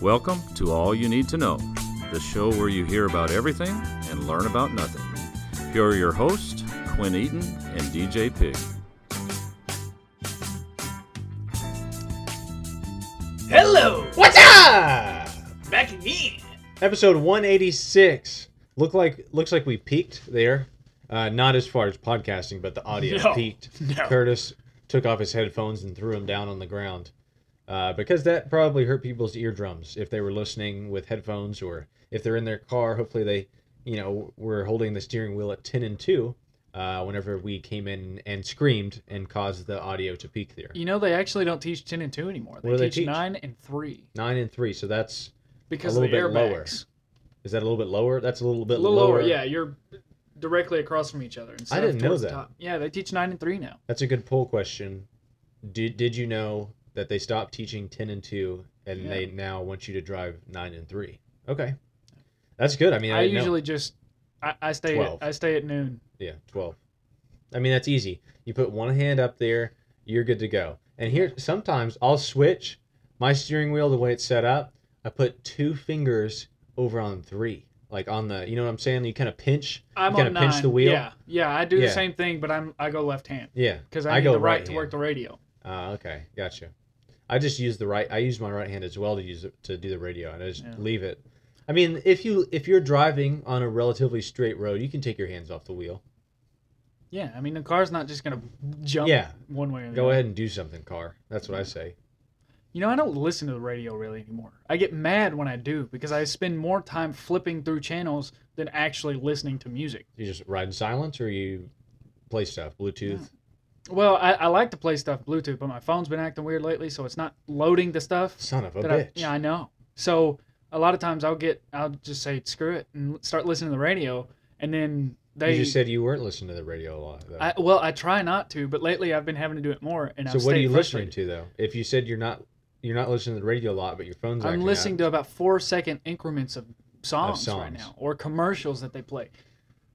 Welcome to All You Need to Know, the show where you hear about everything and learn about nothing. Here are your hosts, Quinn Eaton and DJ Pig. Hello, What's up? back again. Episode 186. Look like looks like we peaked there. Uh, not as far as podcasting, but the audio No, peaked. no. Curtis took off his headphones and threw them down on the ground. Uh, because that probably hurt people's eardrums if they were listening with headphones or if they're in their car. Hopefully they, you know, were holding the steering wheel at 10 and 2 uh, whenever we came in and screamed and caused the audio to peak there. You know they actually don't teach ten and two anymore. They do they teach, teach? nine and three 9 and 3, so that's because A of the little bit lower. airbags. is that a little bit lower? That's a little A bit little lower. lower. Yeah, you're directly across from each other. I didn't know that. Yeah, they teach nine and three now. That's a good poll question. Did did you know that they stopped teaching ten and two, and Yeah. they now want you to drive nine and three? Okay, that's good. I mean, I, I, didn't know. usually just I, I stay at, I stay at noon. yeah twelve. I mean, that's easy. You put one hand up there, you're good to go. And here, sometimes I'll switch my steering wheel the way it's set up. I put two fingers over on three, like on the, you know what I'm saying? You kind of pinch. I'm you kind of pinch the wheel. Yeah, yeah, I do Yeah. the same thing, but I'm I go left hand Yeah. because I, I need go the right right to hand. work the radio. Ah, okay, gotcha. I just use the right. I use my right hand as well to use it to do the radio, and I just Yeah. leave it. I mean, if you if you're driving on a relatively straight road, you can take your hands off the wheel. Yeah, I mean the car's not just gonna jump Yeah. one way or the Go other. ahead and do something, car. That's what I say. You know, I don't listen to the radio really anymore. I get mad when I do because I spend more time flipping through channels than actually listening to music. You just ride in silence, or you play stuff, Bluetooth. Well, I, I like to play stuff Bluetooth, but my phone's been acting weird lately, so it's not loading the stuff. Son of a that I, bitch. yeah, I know. So a lot of times I'll get, I'll just say screw it and start listening to the radio, and then they. you just said you weren't listening to the radio a lot. Though. I, well, I try not to, but lately I've been having to do it more, and so I've what are stayed you frustrated. listening to though? If you said you're not you're not listening to the radio a lot, but your phone's I'm acting listening to about four second increments of songs, right songs. now, or commercials that they play.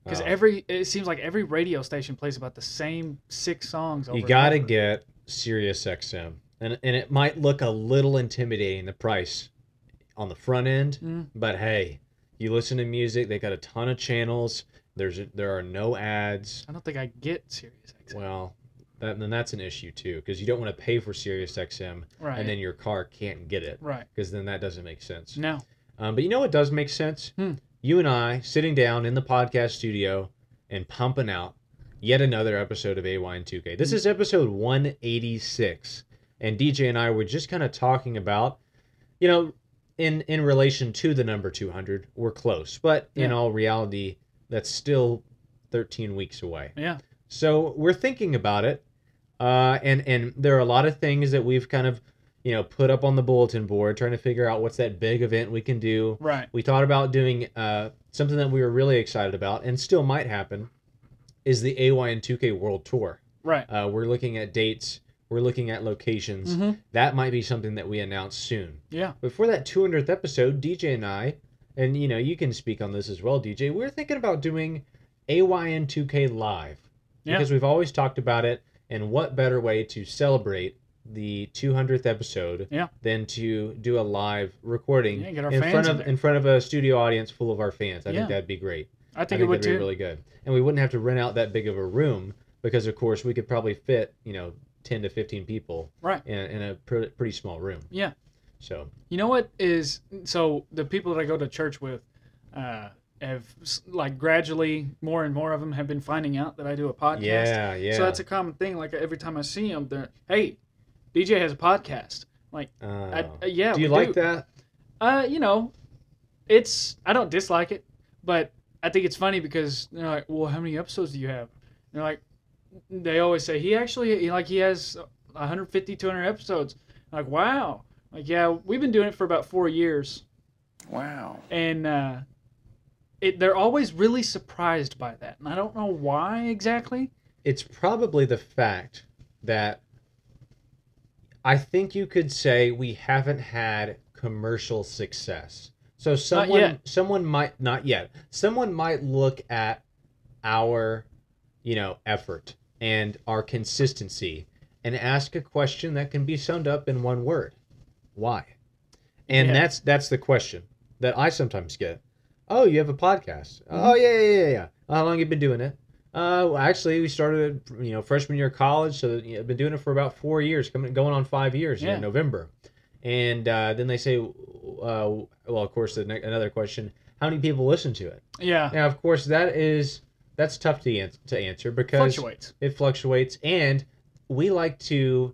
Because Oh. every it seems like every radio station plays about the same six songs. Over you got to get Sirius XM, and and it might look a little intimidating the price on the front end, Mm. but hey, you listen to music. They got a ton of channels. There's there are no ads. I don't think I get Sirius XM. Well, that, then that's an issue too, because you don't want to pay for Sirius XM right. and then your car can't get it, right. because then that doesn't make sense. No. Um, but you know what does make sense? Hmm. You and I sitting down in the podcast studio and pumping out yet another episode of AY and 2K. This is episode 186. And DJ and I were just kind of talking about, you know, in in relation to the number 200, we're close. But in Yeah. all reality, that's still 13 weeks away. Yeah. So we're thinking about it, uh, and and there are a lot of things that we've kind of, you know, put up on the bulletin board, trying to figure out what's that big event we can do. Right. We thought about doing uh, something that we were really excited about, and still might happen, is the AY and 2K World Tour. Right. Uh, we're looking at dates, we're looking at locations. hmm That might be something that we announce soon. Yeah. Before that 200th episode, DJ and I, and you know, you can speak on this as well, DJ. We're thinking about doing AYN 2K live Yeah. because we've always talked about it, and what better way to celebrate the 200th episode Yeah. than to do a live recording Yeah, in front of there. in front of a studio audience full of our fans. I Yeah. think that'd be great. I I think, think it would be really good, and we wouldn't have to rent out that big of a room because, of course, we could probably fit you know 10 to 15 people Right. in, in a pr- pretty small room. Yeah. So You know what is so the people that I go to church with, uh, have like gradually more and more of them have been finding out that I do a podcast. yeah, yeah. So that's a common thing. Like every time I see them, they're hey, DJ has a podcast. Like, Oh. I, uh, yeah. do you we like that? Uh, you know, it's I don't dislike it, but I think it's funny because they're like, well, how many episodes do you have? And they're like, they always say he actually he, like he has 150, 200 episodes. I'm like, wow. Like, yeah, we've been doing it for about four years, Wow. and uh, it they're always really surprised by that, and I don't know why exactly. It's probably the fact that I think you could say we haven't had commercial success. So someone someone might not yet. Someone might look at our you know effort and our consistency and ask a question that can be summed up in one word. Why? And Yeah. that's that's the question that I sometimes get. Oh, you have a podcast? Mm-hmm. Oh yeah, yeah, yeah, yeah. How long you been doing it? Uh, well, actually, we started, you know, freshman year of college, so you know, I've been doing it for about four years, coming going on five years Yeah. in November. And uh, then they say, uh, well, of course, the ne- another question: How many people listen to it? Yeah. Now, of course, that is that's tough to answer, to answer because Fluctuates. it fluctuates, and we like to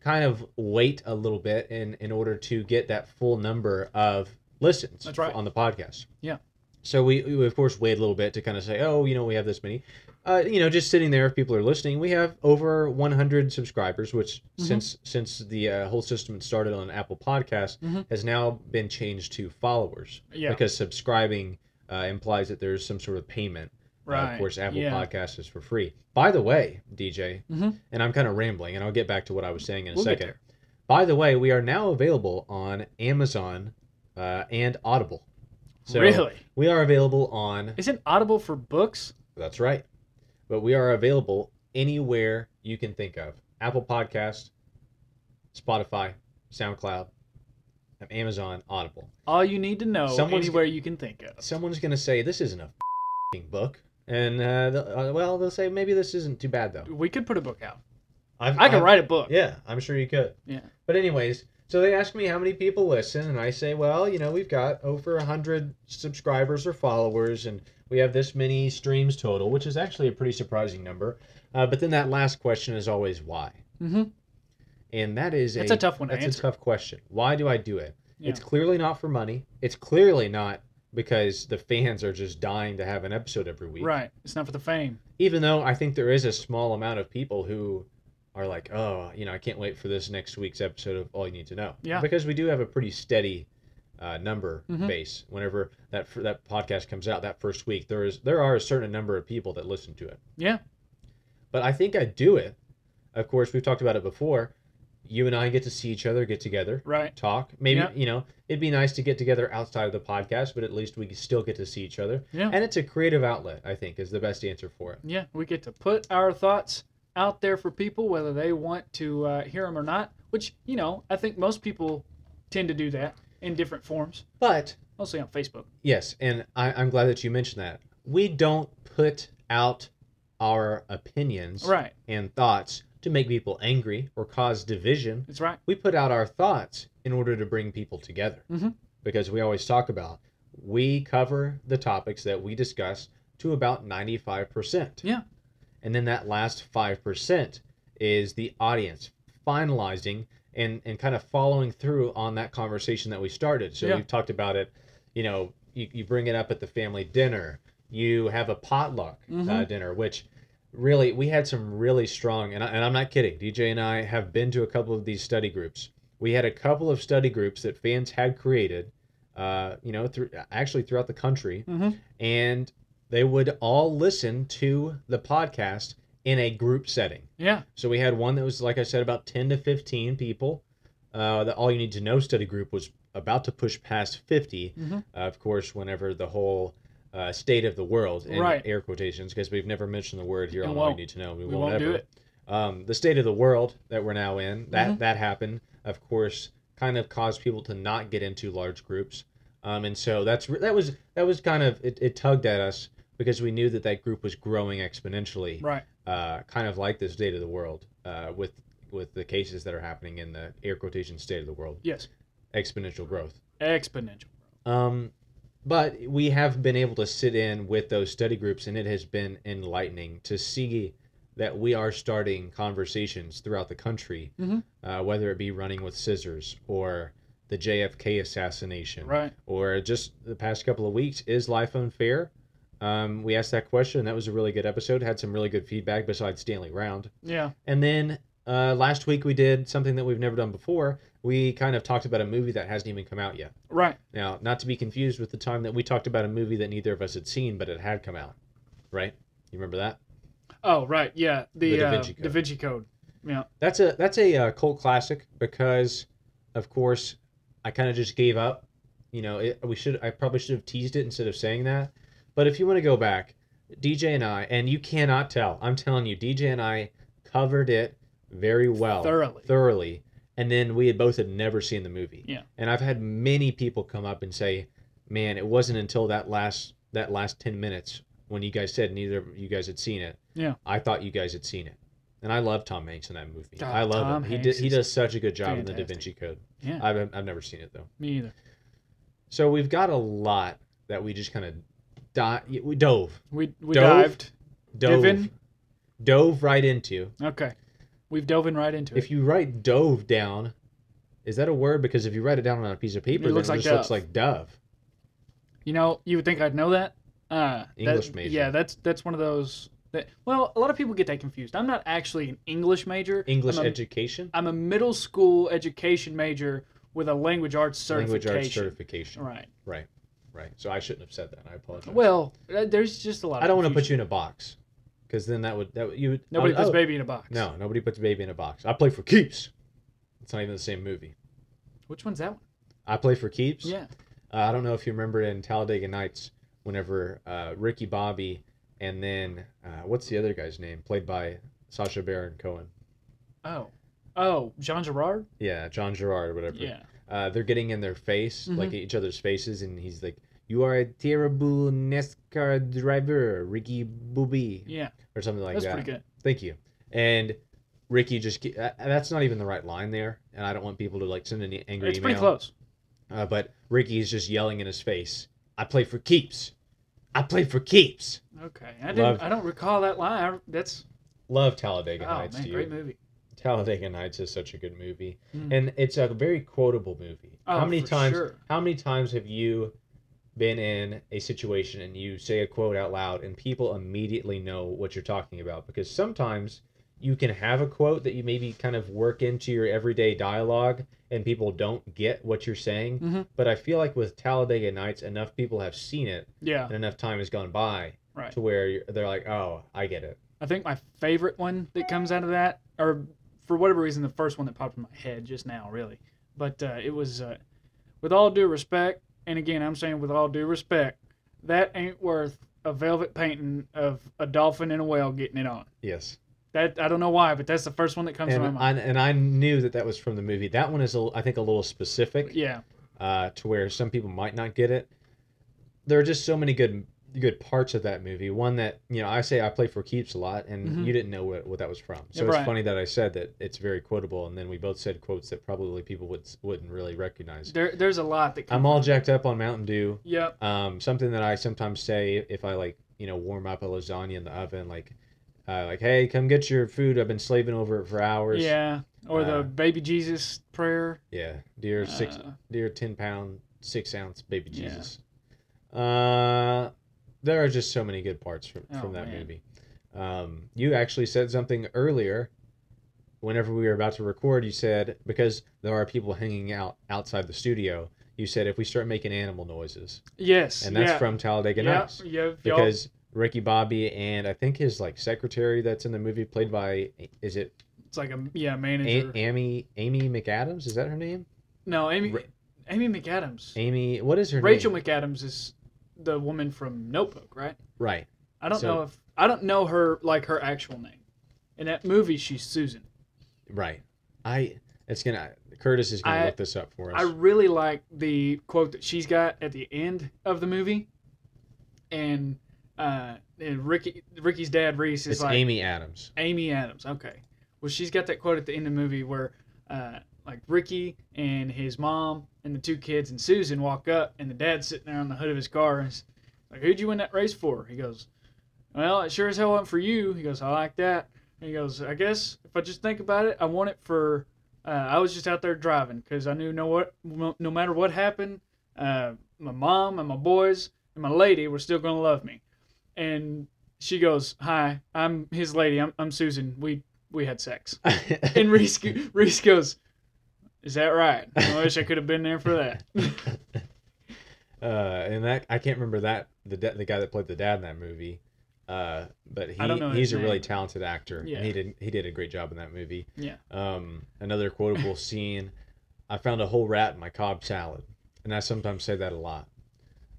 kind of wait a little bit in in order to get that full number of listens That's right. on the podcast. Yeah. So we, we of course wait a little bit to kind of say, oh, you know, we have this many. Uh, you know, just sitting there, if people are listening, we have over 100 subscribers, which Mhm. since since the uh, whole system started on Apple Podcasts Mhm. has now been changed to followers Yeah. because subscribing uh, implies that there's some sort of payment. Uh, Right. of course, Apple yeah. Podcasts is for free. By the way, DJ, Mhm. and I'm kind of rambling, and I'll get back to what I was saying in a We'll second. By the way, we are now available on Amazon uh, and Audible. So really? we are available on. Isn't Audible for books? That's right, but we are available anywhere you can think of: Apple Podcast, Spotify, SoundCloud, Amazon, Audible. All you need to know Someone's- anywhere you can think of. someone's gonna say this isn't a f***ing book, and uh, they'll- uh, well, they'll say maybe this isn't too bad though. We could put a book out. I've, I could I've- write a book. Yeah, I'm sure you could. Yeah. But anyways, so they ask me how many people listen, and I say, well, you know, we've got over hundred subscribers or followers, and we have this many streams total, which is actually a pretty surprising number. Uh, but then that last question is always why, Mm-hmm. and that is That's a tough one to That's answer. a tough question. Why do I do it? Yeah. It's clearly not for money. It's clearly not because the fans are just dying to have an episode every week. Right. It's not for the fame. Even though I think there is a small amount of people who are like, oh, you know, I can't wait for this next week's episode of All You Need to Know. Yeah. Because we do have a pretty steady uh, number Mhm. base. Whenever that that podcast comes out that first week, there is there are a certain number of people that listen to it. Yeah. But I think I do it. Of course, we've talked about it before. You and I get to see each other, get together, Right. talk. Maybe Yeah. you know it'd be nice to get together outside of the podcast, but at least we still get to see each other. Yeah. And it's a creative outlet. I think is the best answer for it. Yeah. We get to put our thoughts out there for people, whether they want to uh, hear them or not. Which you know, I think most people tend to do that in different forms, But mostly on Facebook. yes, and I, I'm glad that you mentioned that. We don't put out our opinions Right. and thoughts to make people angry or cause division. That's right. We put out our thoughts in order to bring people together. Mhm. Because we always talk about we cover the topics that we discuss to about 95%. Yeah. And then that last 5% is the audience finalizing and, and kind of following through on that conversation that we started. So Yeah. we've talked about it, you know, you, you bring it up at the family dinner, you have a potluck uh, Mhm. dinner, which really we had some really strong, and, I, and I'm not kidding, DJ and I have been to a couple of these study groups. We had a couple of study groups that fans had created, uh, you know, through actually throughout the country Mm-hmm. and they would all listen to the podcast in a group setting. Yeah. So we had one that was, like I said, about 10 to 15 people. Uh, the All You Need to Know study group was about to push past 50. Mhm. Uh, of course, whenever the whole uh, state of the world, in Right. air quotations, because we've never mentioned the word here It on All You won't. Need to Know. We, We won't, won't do it. Um, the state of the world that we're now in, that, Mhm. that happened, of course, kind of caused people to not get into large groups. Um, and so that's that was that was kind of it, it tugged at us because we knew that that group was growing exponentially, Right. uh, kind of like this state of the world uh, with with the cases that are happening in the air quotation state of the world, Yes. exponential growth. Exponential. Growth. Um, but we have been able to sit in with those study groups, and it has been enlightening to see that we are starting conversations throughout the country, Mhm. uh, whether it be running with scissors or the JFK assassination, Right. or just the past couple of weeks is life unfair. Um, we asked that question. That was a really good episode. Had some really good feedback besides Stanley Round. Yeah. And then uh, last week we did something that we've never done before. We kind of talked about a movie that hasn't even come out yet. Right. Now, not to be confused with the time that we talked about a movie that neither of us had seen, but it had come out, right? You remember that? Oh, right. Yeah. The, The Da uh, Vinci Code. Da Vinci Code. Yeah. That's a that's a uh, cult classic because, of course, I kind of just gave up. You know, it, we should I probably should have teased it instead of saying that. But if you want to go back, DJ and I, and you cannot tell, I'm telling you, DJ and I covered it very well, Thoroughly. thoroughly, and then we had both had never seen the movie. Yeah. And I've had many people come up and say, "Man, it wasn't until that last that last ten minutes when you guys said neither of you guys had seen it. Yeah. I thought you guys had seen it." And I love Tom Hanks in that movie. God, I love Tom him. He did, he does such a good job in the Da. Vinci Code. Yeah, I've I've never seen it though. me either. So we've got a lot that we just kind of di- we dove We we Dove? dived. dove Divin? dove right into. Okay, we've dove in right into If it. you write dove down, is that a word? Because if you write it down on a piece of paper, It looks it like just looks dove. like dove. You know, you would think I'd know that. Uh, English that, major. Yeah, that's that's one of those. That, well, a lot of people get that confused. I'm not actually an English major. English I'm a, education, I'm a middle school education major with a language arts certification. language arts certification. Right. Right, right. So I shouldn't have said that. I apologize. Well, uh, there's just a lot. I don't want to put you in a box, because then that would that would, you would Nobody oh, puts oh, baby in a box. No, nobody puts baby in a box. I play for keeps. It's not even the same movie. Which one's that one? I play for keeps. Yeah. Uh, I don't know if you remember in Talladega Nights, whenever uh, Ricky Bobby and then uh, what's the other guy's name, played by Sacha Baron Cohen. Oh. Oh, Jean Girard. Yeah, John Gerard or whatever. Yeah. Uh, they're getting in their face, Mhm. like each other's faces, and he's like, "You are a terrible NASCAR driver, Ricky Bobby," Yeah. or something like That's that. pretty good. Thank you. And Ricky just uh, that's not even the right line there, and I don't want people to like send an angry It's email. pretty close. Uh, but Ricky's just yelling in his face, "I play for keeps. I play for keeps." Okay. I didn't. I don't recall that line. I, that's. Love Talladega Oh Nights man, great movie. Talladega Nights is such a good movie, Mm. and it's a very quotable movie. Oh, how many times? sure. How many times have you been in a situation and you say a quote out loud and people immediately know what you're talking about? Because sometimes you can have a quote that you maybe kind of work into your everyday dialogue and people don't get what you're saying. Mhm. But I feel like with Talladega Nights, enough people have seen it Yeah. and enough time has gone by Right. to where you're, they're like, "Oh, I get it." I think my favorite one that comes out of that, or for whatever reason, the first one that popped in my head just now, really. But uh, it was, uh, with all due respect, and again, I'm saying with all due respect, that ain't worth a velvet painting of a dolphin and a whale getting it on. Yes. That I don't know why, but that's the first one that comes to my mind. I, and I knew that that was from the movie. That one is, a, I think, a little specific yeah, uh, to where some people might not get it. There are just so many good good parts of that movie. One that you know, I say I play for keeps a lot, and Mhm. you didn't know what, what that was from. So Yeah, it's right. funny that I said that it's very quotable, and then we both said quotes that probably people would wouldn't really recognize. there there's a lot that. I'm all jacked up on Mountain Dew. Yep. Um, something that I sometimes say if I like, you know, warm up a lasagna in the oven, like, uh, like, hey, come get your food. I've been slaving over it for hours. Yeah. Or Uh, the baby Jesus prayer. Yeah, dear six, Uh, dear ten pound, six ounce baby Yeah. Jesus. Uh, there are just so many good parts from, Oh, from that man. movie. Um, you actually said something earlier. Whenever we were about to record, you said because there are people hanging out outside the studio. You said if we start making animal noises, Yes. and that's yeah. from Talladega yeah, Nights, yeah, because Ricky Bobby and I think his like secretary that's in the movie, played by is it it's like a yeah a- manager. Amy Amy McAdams? Is that her name? no, Amy. Ra- Amy McAdams. Amy, what is her Rachel name? Rachel McAdams is the woman from Notebook, right? Right. I don't So- know if I don't know her like her actual name. In that movie, she's Susan. Right. I. It's gonna. Curtis is gonna I- look this up for us. I really like the quote that she's got at the end of the movie, and uh, and Ricky Ricky's dad Reese is it's like Amy Adams. Amy Adams. Okay. Well, she's got that quote at the end of the movie where, uh, like Ricky and his mom and the two kids and Susan walk up, and the dad's sitting there on the hood of his car, and he's like, "Who'd you win that race for?" He goes, "Well, it sure as hell wasn't for you." He goes, "I like that." And he goes, "I guess if I just think about it, I won it for. Uh, I was just out there driving because I knew no what, no matter what happened, uh, my mom and my boys and my lady were still gonna love me." And she goes, "Hi, I'm his lady. I'm, I'm Susan. We we had sex." And Reese Reese goes, "Is that right? I wish I could have been there for that." uh, and that I can't remember that the da- the guy that played the dad in that movie. Uh, but he I don't know he's a really talented actor. Yeah. And he did he did a great job in that movie. Yeah. Um, another quotable scene. I found a whole rat in my Cobb salad, and I sometimes say that a lot.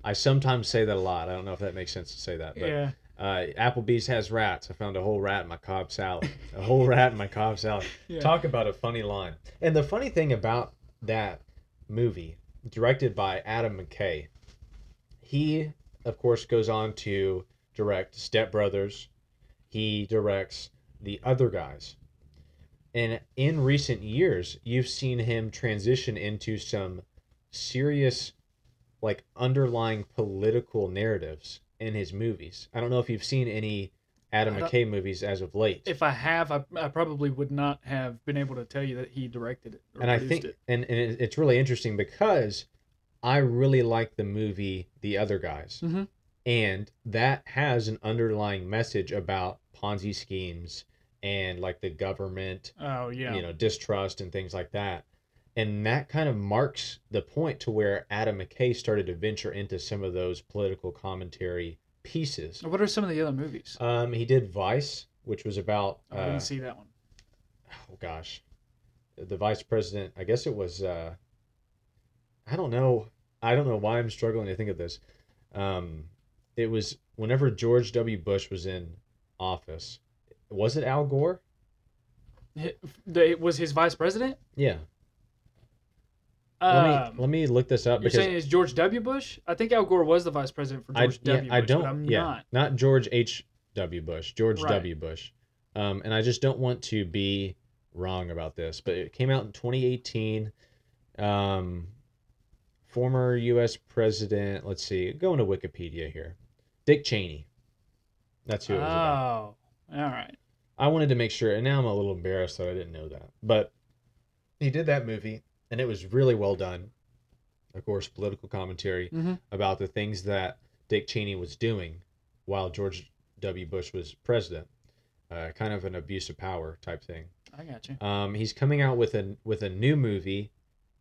I sometimes say that a lot. I don't know if that makes sense to say that, but yeah, Uh, Applebee's has rats. I found a whole rat in my Cobb salad. A whole rat in my Cobb salad. Yeah. Talk about a funny line. And the funny thing about that movie, directed by Adam McKay, he, of course, goes on to direct Step Brothers. He directs The Other Guys. And in recent years, you've seen him transition into some serious, like, underlying political narratives in his movies. I don't know if you've seen any Adam McKay movies as of late. If I have, I, I probably would not have been able to tell you that he directed it. Or and I think it. and, and it- it's really interesting because I really like the movie The Other Guys. Mhm. And that has an underlying message about Ponzi schemes and like the government, Oh yeah. you know, distrust and things like that. And that kind of marks the point to where Adam McKay started to venture into some of those political commentary pieces. What are some of the other movies? Um, he did Vice, which was about I uh, didn't see that one. oh gosh the vice president i guess it was uh i don't know i don't know why i'm struggling to think of this um it was whenever george w bush was in office was it al gore It was his vice president. yeah Um, let me let me look this up you're because saying it's George W. Bush? I think Al Gore was the vice president for I, George yeah, W. I Bush, don't but I'm yeah not. george h w bush george Right. w bush um and i just don't want to be wrong about this but it came out in 2018 um former us president let's see Going to wikipedia here dick cheney that's who it was about Oh, all right. I wanted to make sure, and now I'm a little embarrassed that I didn't know that. But he did that movie, and it was really well done. Of course, political commentary Mhm. about the things that Dick Cheney was doing while George W. Bush was president. Uh, kind of an abuse of power type thing. I got you. Um, he's coming out with a with a new movie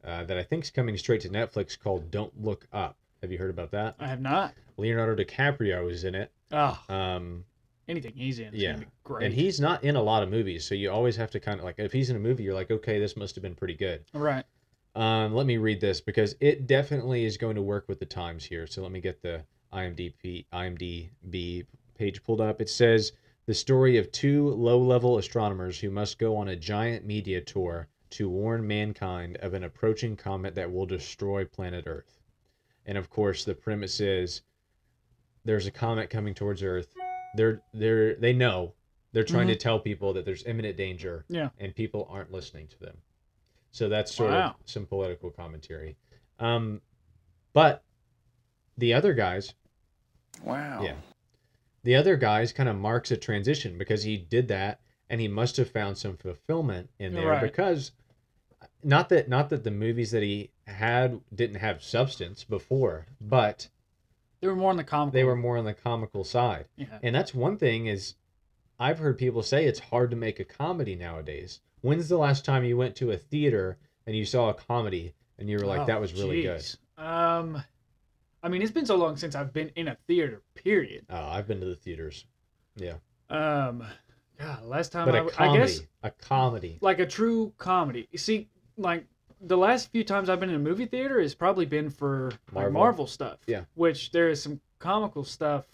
uh, that I think is coming straight to Netflix called Don't Look Up. Have you heard about that? I have not. Leonardo DiCaprio is in it. Oh, Um, anything he's in. Is yeah. Gonna be great. and he's not in a lot of movies, so you always have to kind of like if he's in a movie, you're like, okay, this must have been pretty good. right. Um, let me read this because it definitely is going to work with the times here. So let me get the IMDb IMDb page pulled up. It says the story of two low-level astronomers who must go on a giant media tour to warn mankind of an approaching comet that will destroy planet Earth. And of course, the premise is there's a comet coming towards Earth. They're they're they know they're trying to tell people that there's imminent danger Yeah. and people aren't listening to them. So that's sort Wow. of some political commentary. Um, but the other guys, Wow. yeah, the other guys kind of marks a transition because he did that and he must have found some fulfillment in there Right. because not that not that the movies that he had didn't have substance before, but They were more on the comical. they were more on the comical side. Yeah. And that's one thing is I've heard people say it's hard to make a comedy nowadays. When's the last time you went to a theater and you saw a comedy and you were like Oh, that was really good? Um, I mean, it's been so long since I've been in a theater. Period. Oh, I've been to the theaters. Yeah. Um, God, last time But I, a comedy, I guess a comedy. like a true comedy. You See, like the last few times I've been in a movie theater has probably been for like, Marvel. Marvel stuff. Yeah. Which there is some comical stuff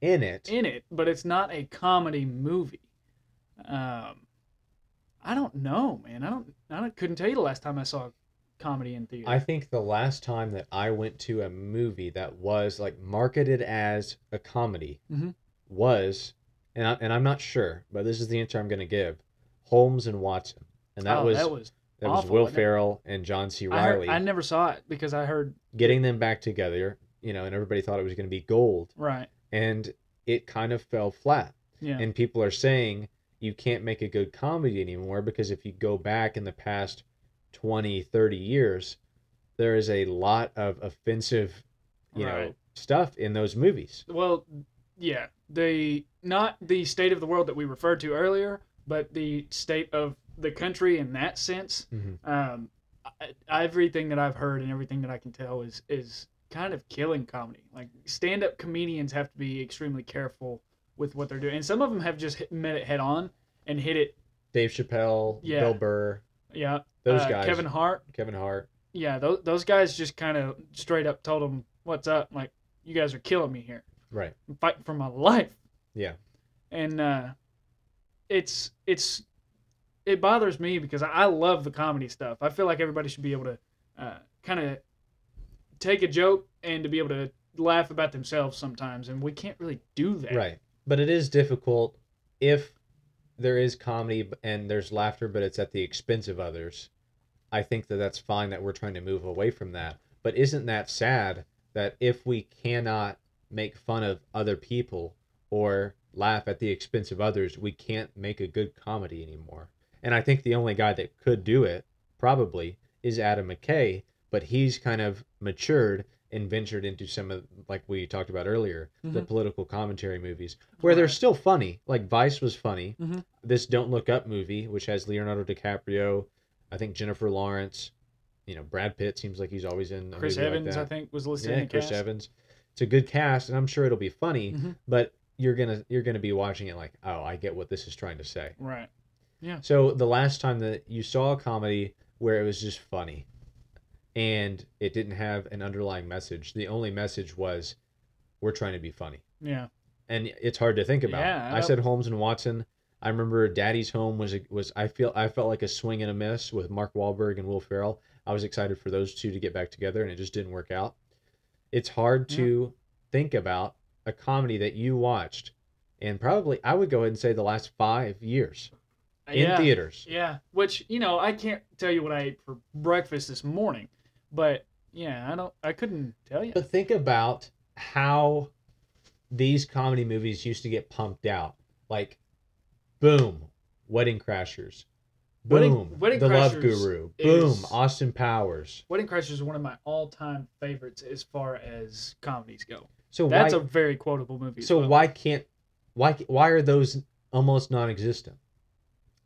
In it. in it, but it's not a comedy movie. Um, I don't know, man. I don't. I don't, couldn't tell you the last time I saw comedy in theater. I think the last time that I went to a movie that was like marketed as a comedy Mhm. was, and, I, and I'm not sure, but this is the answer I'm going to give Holmes and Watson. And that oh, was that was. that awful, Will wasn't it? Ferrell and John C. Reilly I never saw it because I heard getting them back together, you know, and everybody thought it was going to be gold. right. And it kind of fell flat. Yeah. And people are saying you can't make a good comedy anymore because if you go back in the past 20, 30 years, there is a lot of offensive, you know, stuff in those movies. well, yeah. The not the state of the world that we referred to earlier, but the state of the country in that sense. Mhm. Um, I, everything that I've heard and everything that I can tell is is kind of killing comedy. Like stand-up comedians have to be extremely careful with what they're doing, and some of them have just hit, met it head on and hit it. Dave Chappelle, Yeah. Bill Burr, Yeah, those uh, guys, Kevin Hart. Kevin Hart. Yeah, those those guys just kind of straight up told them, "What's up?" Like, you guys are killing me here. Right. I'm fighting for my life. Yeah. And uh, it's it's it bothers me because I, love the comedy stuff. I feel like everybody should be able to uh, kind of take a joke and to be able to laugh about themselves sometimes, and we can't really do that. Right. But it is difficult if there is comedy and there's laughter, but it's at the expense of others. I think that that's fine that we're trying to move away from that. But isn't that sad that if we cannot make fun of other people or laugh at the expense of others, we can't make a good comedy anymore? And I think the only guy that could do it probably is Adam McKay, but he's kind of matured and ventured into some of like we talked about earlier, the Mhm. political commentary movies where they're still funny. Like Vice was funny. Mhm. This Don't Look Up movie, which has Leonardo DiCaprio, I think Jennifer Lawrence, you know, Brad Pitt seems like he's always in Chris Evans, like I think, was listed yeah, in the Chris cast. Evans. It's a good cast, and I'm sure it'll be funny. Mhm. But you're gonna you're gonna be watching it like, oh, I get what this is trying to say. Right. Yeah. So the last time that you saw a comedy where it was just funny and it didn't have an underlying message, the only message was we're trying to be funny. Yeah. And it's hard to think about. Yeah, I I said Holmes and Watson. I remember Daddy's Home was was I feel I felt like a swing and a miss with Mark Wahlberg and Will Ferrell. I was excited for those two to get back together and it just didn't work out. It's hard Yeah. to think about a comedy that you watched and probably I would go ahead and say the last 5 years in yeah. theaters. Yeah. Which, you know, I can't tell you what I ate for breakfast this morning, but yeah, I don't, I couldn't tell you. But think about how these comedy movies used to get pumped out. Like, boom, Wedding Crashers. Boom, Wedding The Love Crashers Guru. Boom, Austin Powers. Wedding Crashers is one of my all-time favorites as far as comedies go. So That's why? a very quotable movie. so well. why can't? Why why are those almost non-existent?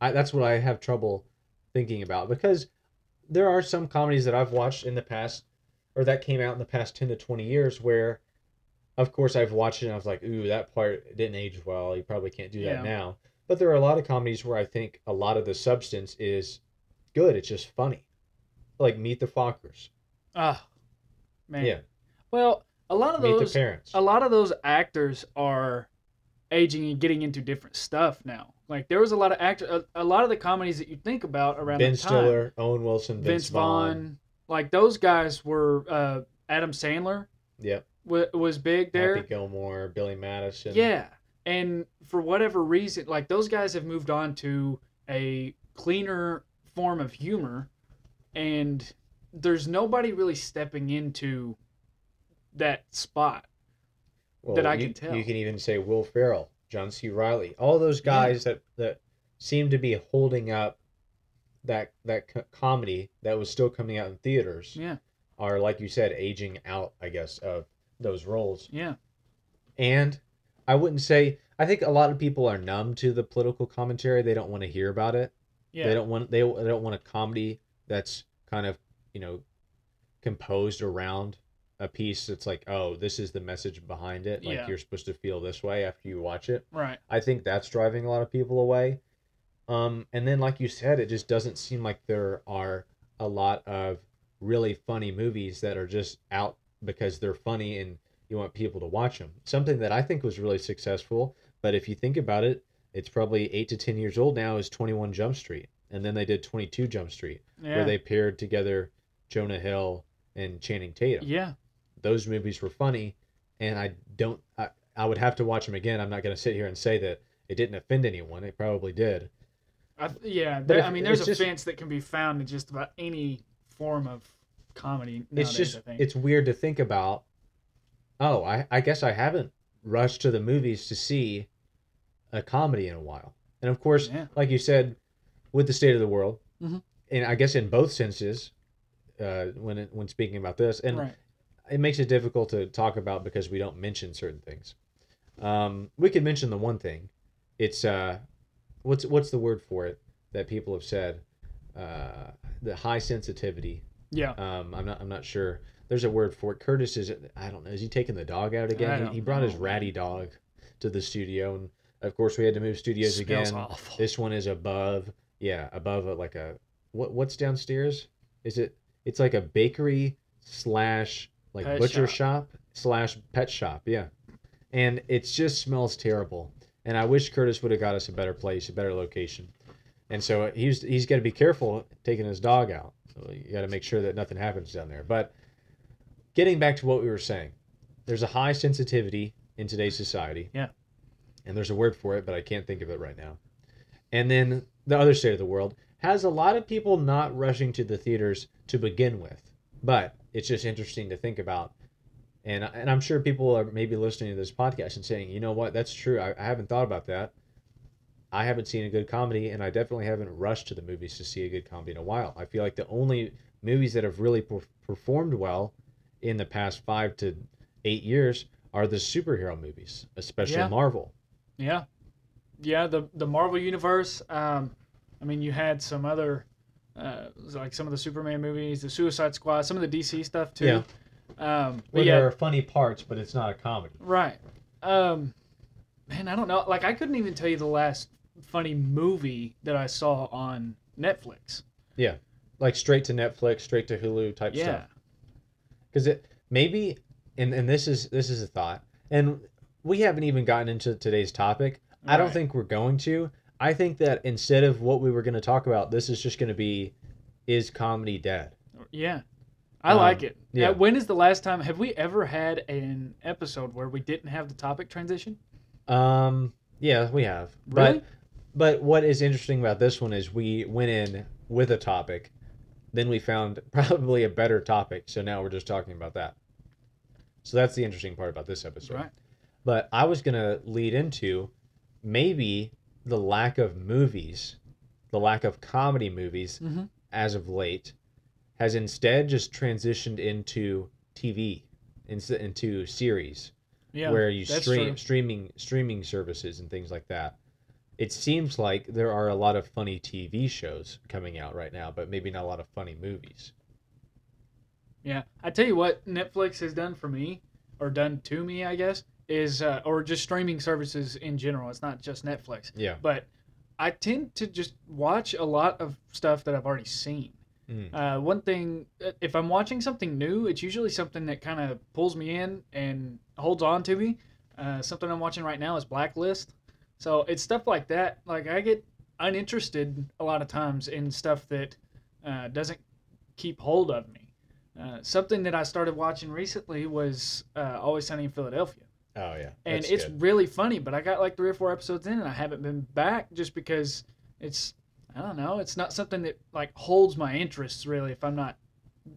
I that's what I have trouble thinking about because there are some comedies that I've watched in the past or that came out in the past 10 to 20 years where of course I've watched it and I was like, ooh, that part didn't age well. You probably can't do that Yeah. now. But there are a lot of comedies where I think a lot of the substance is good. It's just funny. Like Meet the Fockers. Ah, man. Yeah. Well, a lot of Meet those, a lot of those actors are aging and getting into different stuff now. Like there was a lot of actor, a, a lot of the comedies that you think about around Ben that time. Stiller, Owen Wilson, Vince, Vince Vaughn. Vaughn, like those guys were. Uh, Adam Sandler Yep. w- was big there. Happy Gilmore, Billy Madison. Yeah. And for whatever reason, like those guys have moved on to a cleaner form of humor and there's nobody really stepping into that spot. well, that I you, can tell. You can even say Will Ferrell, John C. Reilly, all those guys that that seem to be holding up that that co- comedy that was still coming out in theaters Yeah. are like you said aging out, I guess, of those roles. Yeah. And I wouldn't say I think a lot of people are numb to the political commentary. They don't want to hear about it. Yeah. They don't want they, they don't want a comedy that's kind of you know composed around a piece that's like oh this is the message behind it like Yeah. you're supposed to feel this way after you watch it. right. I think that's driving a lot of people away. Um, and then like you said, it just doesn't seem like there are a lot of really funny movies that are just out because they're funny and you want people to watch them. Something that I think was really successful, but if you think about it, it's probably eight to ten years old now. Is Twenty One Jump Street, and then they did Twenty Two Jump Street, Yeah. where they paired together Jonah Hill and Channing Tatum. yeah. Those movies were funny, and I don't. I, I would have to watch them again. I'm not going to sit here and say that it didn't offend anyone. It probably did. I, yeah. There- if- I mean, there's a just- fence that can be found in just about any form of comedy. it's just I think. it's weird to think about. Oh, I I guess I haven't rushed to the movies to see a comedy in a while, and of course, Yeah. like you said, with the state of the world, Mhm. and I guess in both senses, uh, when it, when speaking about this, and right. It makes it difficult to talk about because we don't mention certain things. Um, we could mention the one thing. It's uh, what's what's the word for it that people have said? Uh, the high sensitivity. Yeah. Um, I'm not I'm not sure. There's a word for it. Curtis is I don't know. Is he taking the dog out again? He, he brought his ratty dog to the studio, and of course we had to move studios Smells again. awful. This one is above, yeah, above a, like a what? What's downstairs? Is it? It's like a bakery slash like Pet butcher shop. shop. slash pet shop. Yeah, and it just smells terrible. And I wish Curtis would have got us a better place, a better location. And so he's he's got to be careful taking his dog out. So you got to make sure that nothing happens down there. But getting back to what we were saying, there's a high sensitivity in today's society. Yeah. And there's a word for it, but I can't think of it right now. And then the other state of the world has a lot of people not rushing to the theaters to begin with. But it's just interesting to think about. And, and I'm sure people are maybe listening to this podcast and saying, you know what, that's true. I, I haven't thought about that. I haven't seen a good comedy, and I definitely haven't rushed to the movies to see a good comedy in a while. I feel like the only movies that have really per- performed well in the past five to eight years are the superhero movies, especially Yeah. Marvel. Yeah, yeah. The the Marvel universe. Um, I mean, you had some other, uh, like some of the Superman movies, the Suicide Squad, some of the DC stuff too. Yeah. Um, Where yeah, there are funny parts, but it's not a comedy. right. Um, man, I don't know. Like, I couldn't even tell you the last funny movie that I saw on Netflix. Yeah. Like straight to Netflix, straight to Hulu type Yeah. stuff. Because it maybe, and and this is this is a thought, and we haven't even gotten into today's topic. I don't think we're going to. I think that instead of what we were going to talk about, this is just going to be, is comedy dead? Yeah. I Um, like it. yeah. Uh, when is the last time? Have we ever had an episode where we didn't have the topic transition? Um, yeah, we have. Really? But but what is interesting about this one is we went in with a topic, then we found probably a better topic, so now we're just talking about that. So that's the interesting part about this episode. Right. But I was gonna lead into maybe the lack of movies, the lack of comedy movies Mm-hmm. as of late, has instead just transitioned into TV, into, into series Yeah. where you stream true. streaming streaming services and things like that. It seems like there are a lot of funny TV shows coming out right now, but maybe not a lot of funny movies. Yeah, I tell you what, Netflix has done for me, or done to me, I guess, is uh, or just streaming services in general. It's not just Netflix, Yeah. but I tend to just watch a lot of stuff that I've already seen. Mm. Uh, one thing, uh, if I'm watching something new, it's usually something that kind of pulls me in and holds on to me. Uh, something I'm watching right now is Blacklist. So it's stuff like that. Like I get uninterested a lot of times in stuff that uh, doesn't keep hold of me. Uh, something that I started watching recently was uh, Always Sunny in Philadelphia Oh yeah. and That's it's good. really funny. But I got like three or four episodes in, and I haven't been back just because it's I don't know. It's not something that like holds my interests really. If I'm not,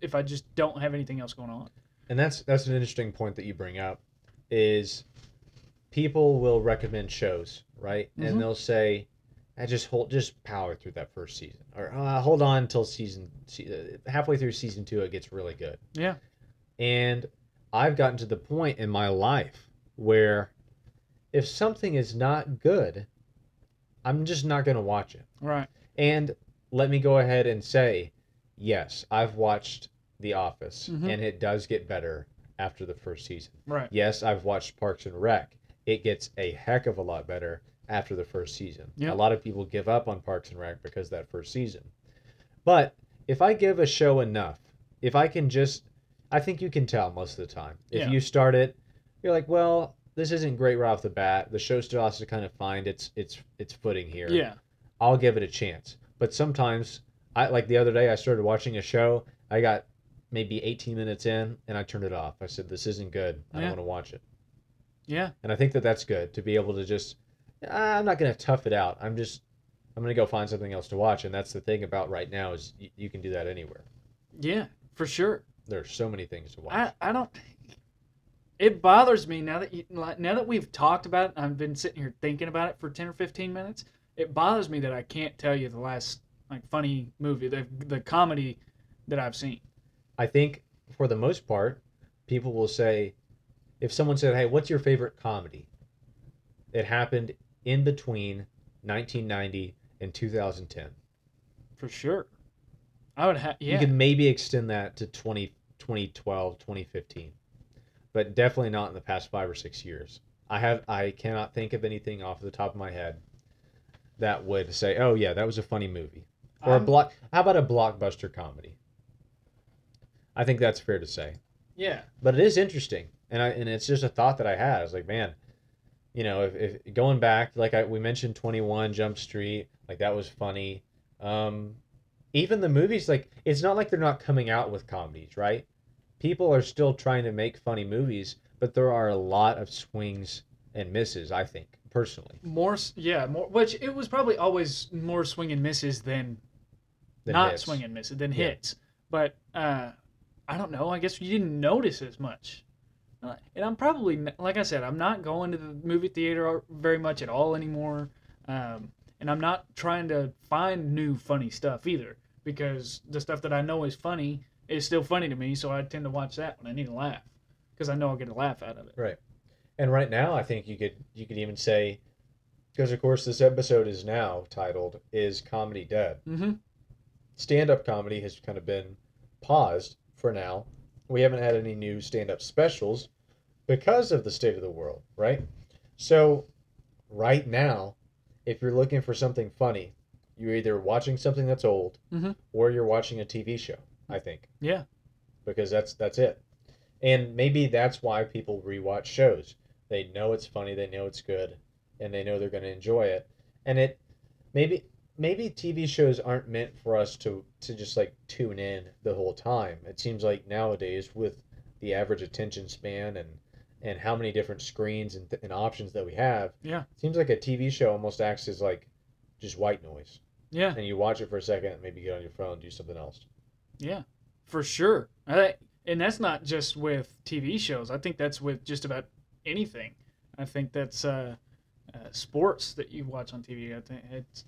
if I just don't have anything else going on. and that's that's an interesting point that you bring up is people will recommend shows, right? Mhm. And they'll say, "I just hold just power through that first season," or uh, "Hold on until season uh, halfway through season two, it gets really good." Yeah. And I've gotten to the point in my life where if something is not good, I'm just not going to watch it. Right. And let me go ahead and say, yes, I've watched The Office, Mhm. and it does get better after the first season. Right. Yes, I've watched Parks and Rec. It gets a heck of a lot better after the first season. Yep. A lot of people give up on Parks and Rec because of that first season. But if I give a show enough, if I can just, I think you can tell most of the time. If Yeah. you start it, you're like, well, this isn't great right off the bat. The show still has to kind of find its its its footing here. Yeah. I'll give it a chance. But sometimes, I like the other day, I started watching a show. I got maybe 18 minutes in, and I turned it off. I said, "This isn't good. I Yeah. don't want to watch it." Yeah. And I think that that's good to be able to just. "Ah, I'm not going to tough it out. I'm just. I'm going to go find something else to watch, and that's the thing about right now is you, you can do that anywhere. Yeah. For sure. There's so many things to watch. I I don't. It bothers me now that you now that we've talked about it. I've been sitting here thinking about it for ten or fifteen minutes. It bothers me that I can't tell you the last like funny movie, the the comedy that I've seen. I think for the most part, people will say, if someone said, "Hey, what's your favorite comedy?" It happened in between 1990 and 2010. For sure. I would have. Yeah. You can maybe extend that to 20, 2012, 2015, but definitely not in the past five or six years. I have I cannot think of anything off the top of my head that would say, "Oh yeah, that was a funny movie," or a I'm- block. How about a blockbuster comedy? I think that's fair to say yeah. but it is interesting and i and it's just a thought that i had i was like man you know, if, if going back, like I, we mentioned, Twenty One Jump Street, like that was funny. Um, even the movies, like it's not like they're not coming out with comedies, right? People are still trying to make funny movies, but there are a lot of swings and misses. I think personally, More, yeah, more. Which it was probably always more swing and misses than than not hits. swing and misses than Yeah. hits. But uh, I don't know. I guess you didn't notice as much. Uh, And I'm probably, like I said, I'm not going to the movie theater very much at all anymore. Um, and I'm not trying to find new funny stuff either because the stuff that I know is funny is still funny to me. So I tend to watch that when I need a laugh because I know I'll get a laugh out of it. Right. And right now, I think you could you could even say, because of course this episode is now titled "Is Comedy Dead?" Mm-hmm. Stand-up comedy has kind of been paused for now. We haven't had any new stand-up specials because of the state of the world, right? So, right now, if you're looking for something funny, you're either watching something that's old Mhm. or you're watching a TV show. I think Yeah. because that's that's it. And maybe that's why people rewatch shows. They know it's funny, they know it's good, and they know they're going to enjoy it. And it maybe maybe TV shows aren't meant for us to to just like tune in the whole time. It seems like nowadays with the average attention span and and how many different screens and, and options that we have, Yeah. it seems like a TV show almost acts as like just white noise. Yeah. And you watch it for a second, and maybe get on your phone, do something else. Yeah, for sure. I, and that's not just with TV shows. I think that's with just about anything. I think that's uh, uh, sports that you watch on TV. I think it's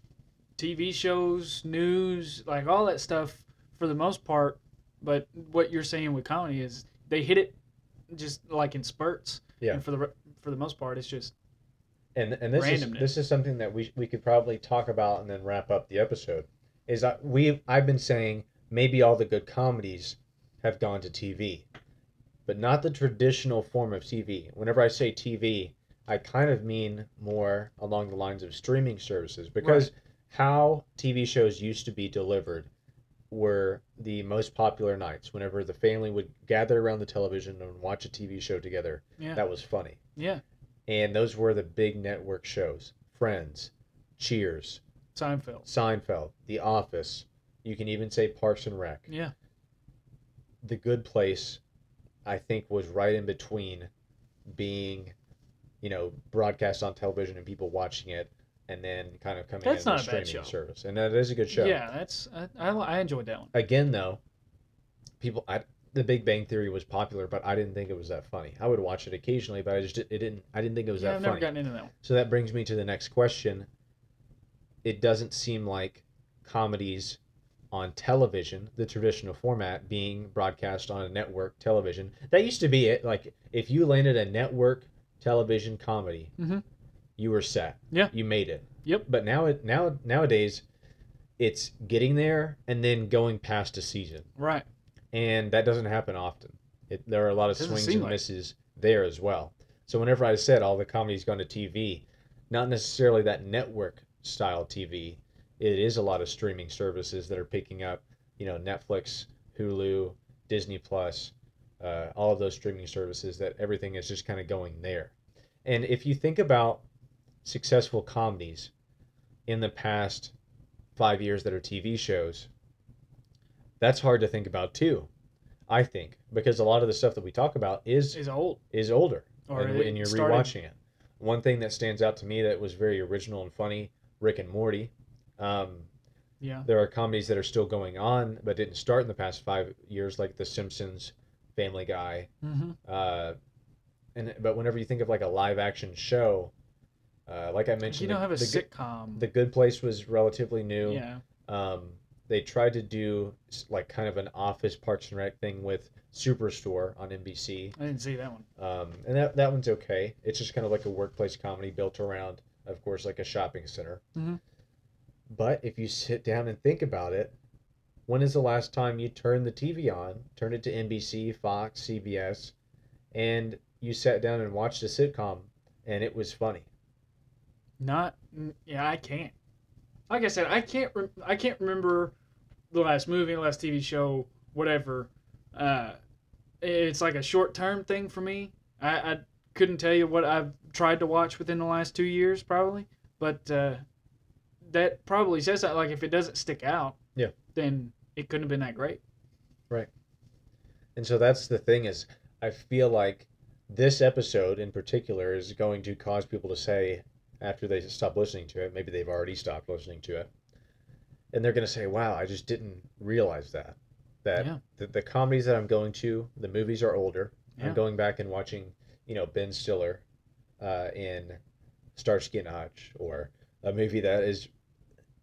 TV shows, news, like all that stuff for the most part. But what you're saying with comedy is they hit it just like in spurts. Yeah. And for the for the most part, it's just and and this is this is something that we we could probably talk about and then wrap up the episode. Is I, we I've been saying maybe all the good comedies have gone to TV, but not the traditional form of TV. Whenever I say TV, I kind of mean more along the lines of streaming services because how TV shows used to be delivered were the most popular nights whenever the family would gather around the television and watch a TV show together. yeah, That was funny yeah. and those were the big network shows friends cheers Seinfeld. seinfeld the office you can even say parks and rec Yeah, the good place i think was right in between being you know broadcast on television and people watching it and then kind of coming That's in not a bad streaming show. service and that is a good show yeah. That's I, I, I enjoyed that one. again though people I, the big bang theory was popular but i didn't think it was that funny i would watch it occasionally but i just it didn't i didn't think it was Yeah, that I've funny never gotten into that one. So that brings me to the next question. It doesn't seem like comedies on television, the traditional format, being broadcast on a network television. That used to be it. Like if you landed a network television comedy, Mhm. you were set. Yeah. You made it. Yep. But now it now nowadays it's getting there and then going past a season. Right. And that doesn't happen often. It, there are a lot of swings and like it. misses there as well. So whenever I said all the comedy's gone to TV, not necessarily that network style TV. It is a lot of streaming services that are picking up, you know, Netflix, Hulu, Disney Plus, uh, all of those streaming services. That everything is just kind of going there. And if you think about successful comedies in the past five years that are TV shows, that's hard to think about too. I think because a lot of the stuff that we talk about is Is old. is older Or and, and you're started- rewatching it. One thing that stands out to me that was very original and funny, Rick and Morty. Um, Yeah. there are comedies that are still going on but didn't start in the past five years, like The Simpsons, Family Guy. Mm-hmm. Uh, and but whenever you think of like a live action show, uh, like I mentioned, You don't the, have a the, Good- sitcom. the Good Place was relatively new. yeah. Um, they tried to do like kind of an office Parks and Rec thing with Superstore on NBC. I didn't see that one. Um, and that, that one's okay. It's just kind of like a workplace comedy built around, of course, like a shopping center. Mhm. But if you sit down and think about it, when is the last time you turned the TV on, turned it to NBC, Fox, CBS, and you sat down and watched a sitcom and it was funny? Not. Yeah, I can't. Like I said, I can't. Re- I can't remember the last movie, the last TV show, whatever. Uh, it's like a short term thing for me. I, I couldn't tell you what I've tried to watch within the last two years, probably. But uh, that probably says that. Like, if it doesn't stick out, Yeah. then it couldn't have been that great. Right. And so that's the thing is I feel like this episode in particular is going to cause people to say after they stop listening to it, maybe they've already stopped listening to it. And they're going to say, "Wow, I just didn't realize that." That Yeah. the, the comedies that I'm going to, the movies are older. Yeah. I'm going back and watching, you know, Ben Stiller uh, in Starsky and Hutch or a movie that is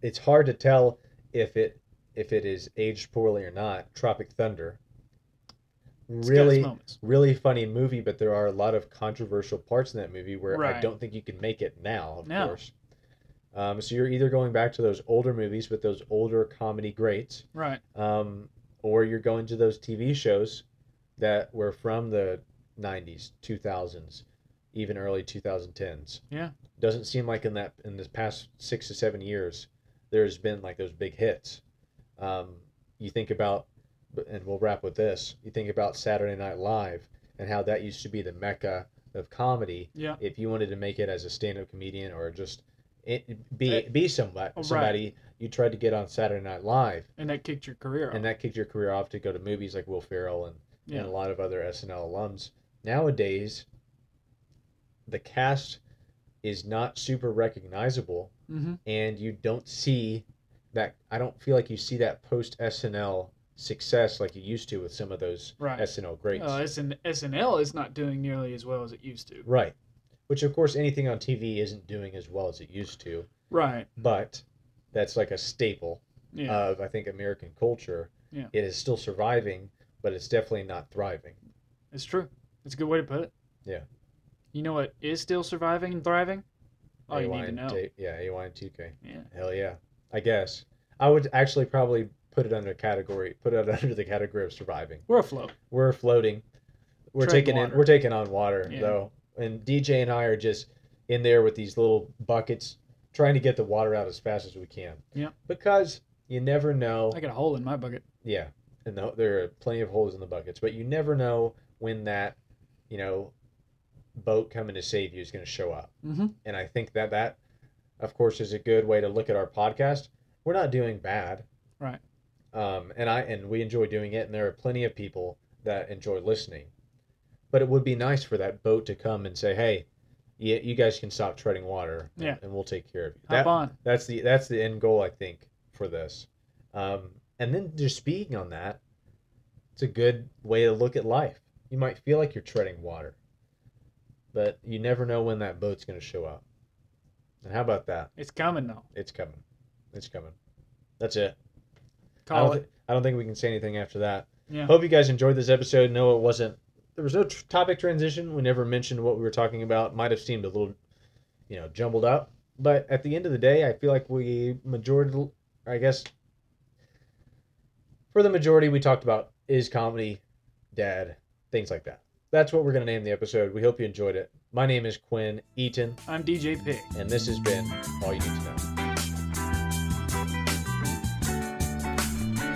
it's hard to tell if it if it is aged poorly or not. Tropic Thunder. Its Really, really funny movie, but there are a lot of controversial parts in that movie where I don't think you can make it now. Of No. course. Um, so you're either going back to those older movies with those older comedy greats, Right. um, or you're going to those TV shows that were from the 90s, 2000s, even early 2010s. Yeah. Doesn't seem like in that in this past six to seven years, there's been like those big hits. Um, you think about, and we'll wrap with this. You think about Saturday Night Live and how that used to be the mecca of comedy. Yeah. If you wanted to make it as a stand-up comedian or just it, be Eh, be somebody, right. somebody you tried to get on Saturday Night Live And that kicked your career off. and that kicked your career off to go to movies like Will Ferrell and, Yeah. and a lot of other SNL alums. Nowadays, the cast is not super recognizable, hmm and you don't see that. I don't feel like you see that post SNL success like you used to with some of those Right. SNL greats. Uh, SN- SNL is not doing nearly as well as it used to. right. Which, of course, anything on TV isn't doing as well as it used to, Right. but that's like a staple Yeah. of, I think, American culture. Yeah. It is still surviving, but it's definitely not thriving. it's true. It's a good way to put it. Yeah. You know what is still surviving and thriving? All you need to know. ta- yeah, AYN2K. Yeah. Hell yeah. I guess. I would actually probably put it under category put it under the category of surviving. We're afloat. We're floating. We're Treading taking in we're taking on water Yeah. though. And DJ and I are just in there with these little buckets trying to get the water out as fast as we can. Yeah. Because you never know I got a hole in my bucket. yeah, and the, there are plenty of holes in the buckets, but you never know when that, you know, boat coming to save you is going to show up. Mm-hmm. And I think that that, of course, is a good way to look at our podcast. We're not doing bad, Right. um, and I and we enjoy doing it, and there are plenty of people that enjoy listening. But it would be nice for that boat to come and say, "Hey, you, you guys can stop treading water, and, Yeah. and we'll take care of you." Hop That- on. that's the that's the end goal I think for this. Um, and then just speaking on that, it's a good way to look at life. You might feel like you're treading water, but you never know when that boat's going to show up. And how about that? It's coming though. It's coming. It's coming. That's it. I Call don't, it. thi- I don't think we can say anything after that. Yeah. Hope you guys enjoyed this episode. No, it wasn't. There was no tr- topic transition. We never mentioned what we were talking about. Might have seemed a little, you know, jumbled up. But at the end of the day, I feel like we majority, I guess, for the majority, we talked about is comedy, dad, things like that. That's what we're gonna name the episode. We hope you enjoyed it. My name is Quinn Eaton, I'm DJ Pig. and this has been all you need to know.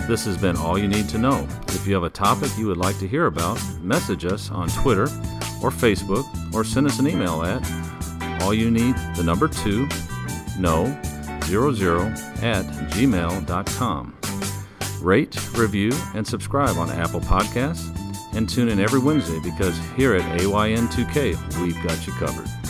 This has been All You Need to Know. If you have a topic you would like to hear about, message us on Twitter or Facebook or send us an email at all you need the number two no zero zero at gmail.com. Rate, review, and subscribe on Apple Podcasts and tune in every Wednesday because here at AYN2K we've got you covered.